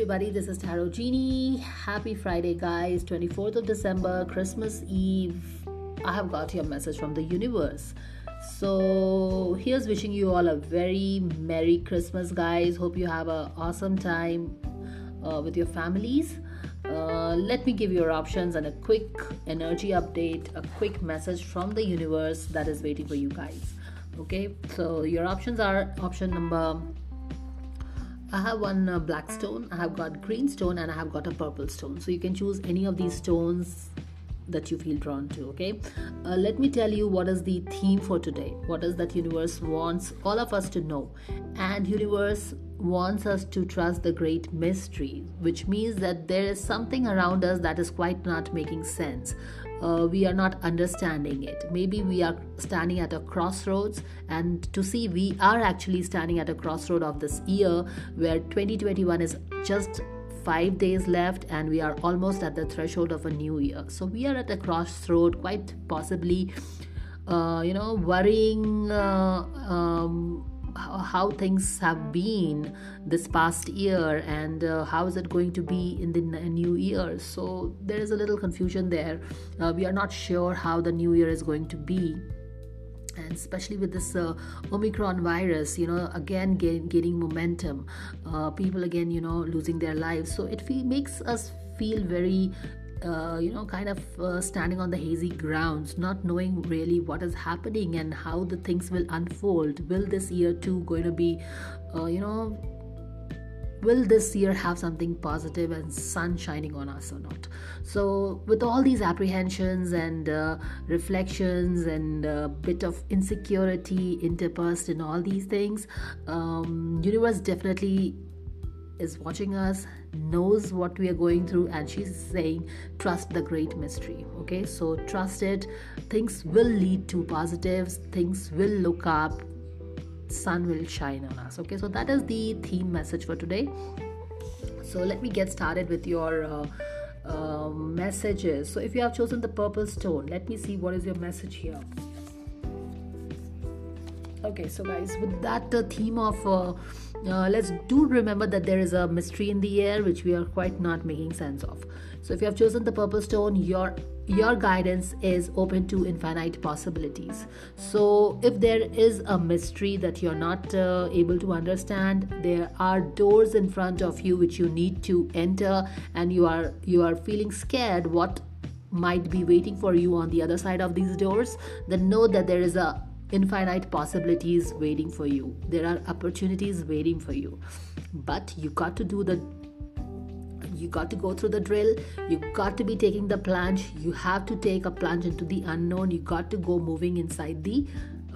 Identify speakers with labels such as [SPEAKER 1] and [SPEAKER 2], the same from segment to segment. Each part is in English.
[SPEAKER 1] everybody, this is Tarot Genie. Happy Friday, guys. 24th of December, Christmas Eve. I have got your message from the universe. So, here's wishing you all a very Merry Christmas, guys. Hope you have an awesome time uh, with your families. Uh, let me give you your options and a quick energy update, a quick message from the universe that is waiting for you guys. Okay, so your options are option number I have one uh, black stone, I have got green stone, and I have got a purple stone. So you can choose any of these stones that you feel drawn to. Okay, uh, let me tell you what is the theme for today. What is that universe wants all of us to know, and universe wants us to trust the great mystery, which means that there is something around us that is quite not making sense uh, we are not understanding it. Maybe we are standing at a crossroads, and to see we are actually standing at a crossroad of this year where 2021 is just five days left and we are almost at the threshold of a new year. So we are at a crossroad, quite possibly, uh, you know, worrying. Uh, um, how things have been this past year and uh, how is it going to be in the new year. So there is a little confusion there. Uh, we are not sure how the new year is going to be. And especially with this uh, omicron virus you know again gain, gaining momentum. Uh, people again you know losing their lives. So it feel, makes us feel very uh, you know, kind of uh, standing on the hazy grounds, not knowing really what is happening and how the things will unfold. Will this year too going to be, uh, you know, will this year have something positive and sun shining on us or not so with all these apprehensions and uh, reflections and a bit of insecurity interspersed in all these things um, universe definitely is watching us knows what we are going through and she's saying trust the great mystery. Okay? So trust it. Things will lead to positives. Things will look up. Sun will shine on us. Okay? So that is the theme message for today. So let me get started with your uh, uh, messages. So if you have chosen the purple stone let me see what is your message here okay so guys with that the theme of uh, uh, let's do remember that there is a mystery in the air which we are quite not making sense of. So if you have chosen the purple stone your your guidance is open to infinite possibilities. So if there is a mystery that you're not uh, able to understand there are doors in front of you which you need to enter and you are you are feeling scared what might be waiting for you on the other side of these doors then know that there is a infinite possibilities waiting for you. There are opportunities waiting for you. But you got to do the you got to go through the drill you got to be taking the plunge you have to take a plunge into the unknown you got to go moving inside the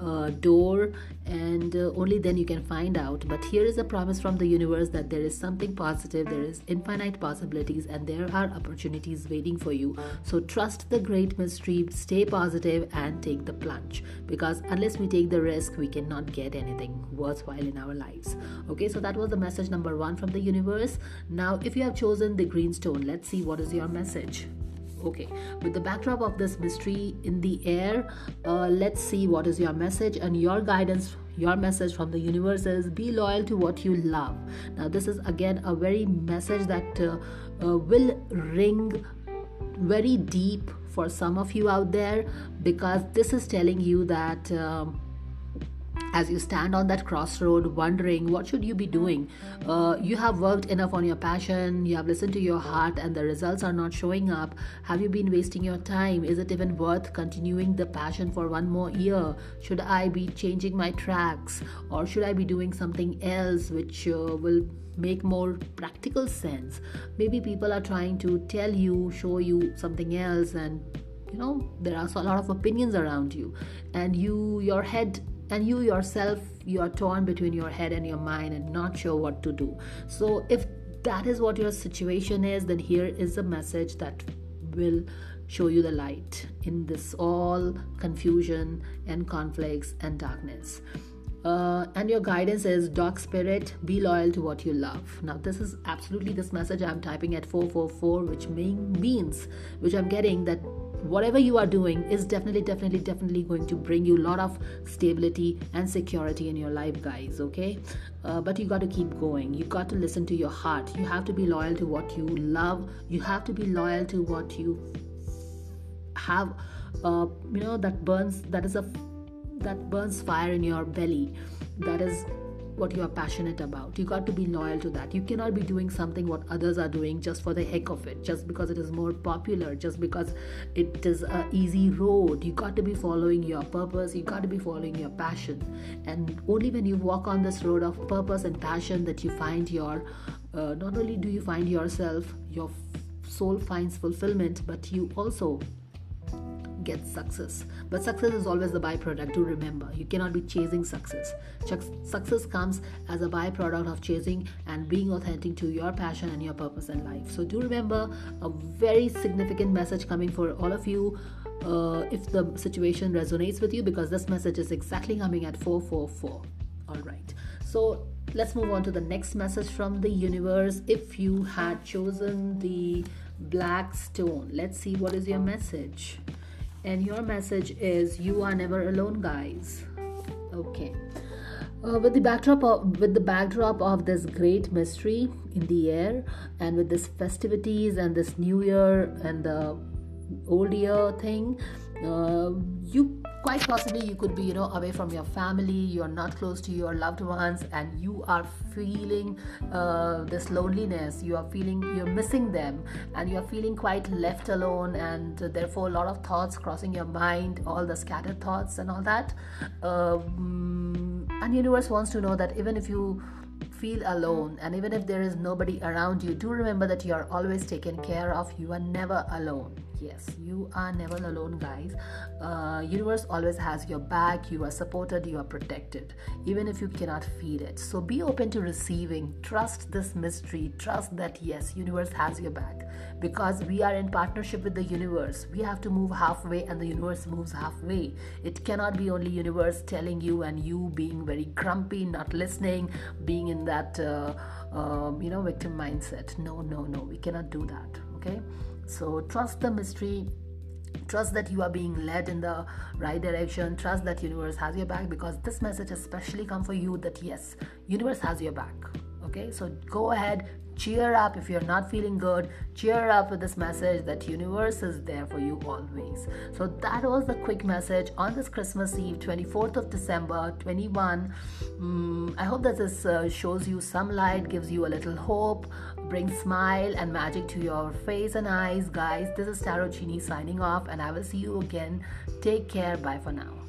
[SPEAKER 1] uh, door and uh, only then you can find out. But here is a promise from the universe that there is something positive there is infinite possibilities and there are opportunities waiting for you. So trust the great mystery stay positive and take the plunge. Because unless we take the risk we cannot get anything worthwhile in our lives. Okay so that was the message number 1 from the universe. Now if you have chosen the green stone let's see what is your message okay with the backdrop of this mystery in the air uh, let's see what is your message and your guidance your message from the universe is be loyal to what you love. Now this is again a very message that uh, uh, will ring very deep for some of you out there because this is telling you that um, as you stand on that crossroad wondering what should you be doing? Uh, you have worked enough on your passion you have listened to your heart and the results are not showing up. Have you been wasting your time? Is it even worth continuing the passion for one more year? Should i be changing my tracks? Or should i be doing something else which uh, will make more practical sense? Maybe people are trying to tell you show you something else and you know there are a lot of opinions around you. And you your head and you yourself you are torn between your head and your mind and not sure what to do. So if that is what your situation is then here is a message that will show you the light in this all confusion and conflicts and darkness. Uh, and your guidance is dog spirit be loyal to what you love. Now this is absolutely this message i'm typing at 444 which mean, means which i'm getting that whatever you are doing is definitely definitely definitely going to bring you a lot of stability and security in your life guys okay? Uh, but you got to keep going. You got to listen to your heart. You have to be loyal to what you love. You have to be loyal to what you have uh, you know that burns that is a that burns fire in your belly. That is what you are passionate about. You got to be loyal to that. You cannot be doing something what others are doing just for the heck of it just because it is more popular just because it is an easy road. You got to be following your purpose. You got to be following your passion. And only when you walk on this road of purpose and passion that you find your uh, not only do you find yourself your soul finds fulfillment but you also get success. But success is always the byproduct. Do remember, you cannot be chasing success. Success comes as a byproduct of chasing and being authentic to your passion and your purpose in life. So do remember a very significant message coming for all of you. Uh, if the situation resonates with you, because this message is exactly coming at 444. All right. So let's move on to the next message from the universe. If you had chosen the black stone, let's see what is your message and your message is you are never alone guys. Okay. Uh, with the backdrop of with the backdrop of this great mystery in the air and with this festivities and this new year and the old year thing uh, you quite possibly you could be you know away from your family you're not close to your loved ones and you are feeling uh, this loneliness. You are feeling you're missing them and you're feeling quite left alone and therefore a lot of thoughts crossing your mind all the scattered thoughts and all that. Um, and universe wants to know that even if you feel alone and even if there is nobody around you do remember that you are always taken care of. You are never alone yes you are never alone guys. Uh, universe always has your back you are supported you are protected even if you cannot feel it. So be open to receiving. Trust this mystery. Trust that yes universe has your back. Because we are in partnership with the universe. We have to move halfway and the universe moves halfway. It cannot be only universe telling you and you being very grumpy not listening being in that uh, um, you know victim mindset. No no no. We cannot do that okay? So trust the mystery trust that you are being led in the right direction trust that universe has your back because this message especially come for you that yes universe has your back okay? So go ahead cheer up if you're not feeling good. Cheer up with this message that universe is there for you always. So that was the quick message on this christmas eve 24th of december 21 um, i hope that this uh, shows you some light gives you a little hope brings smile and magic to your face and eyes. Guys this is tarot genie signing off and i will see you again. Take care. Bye for now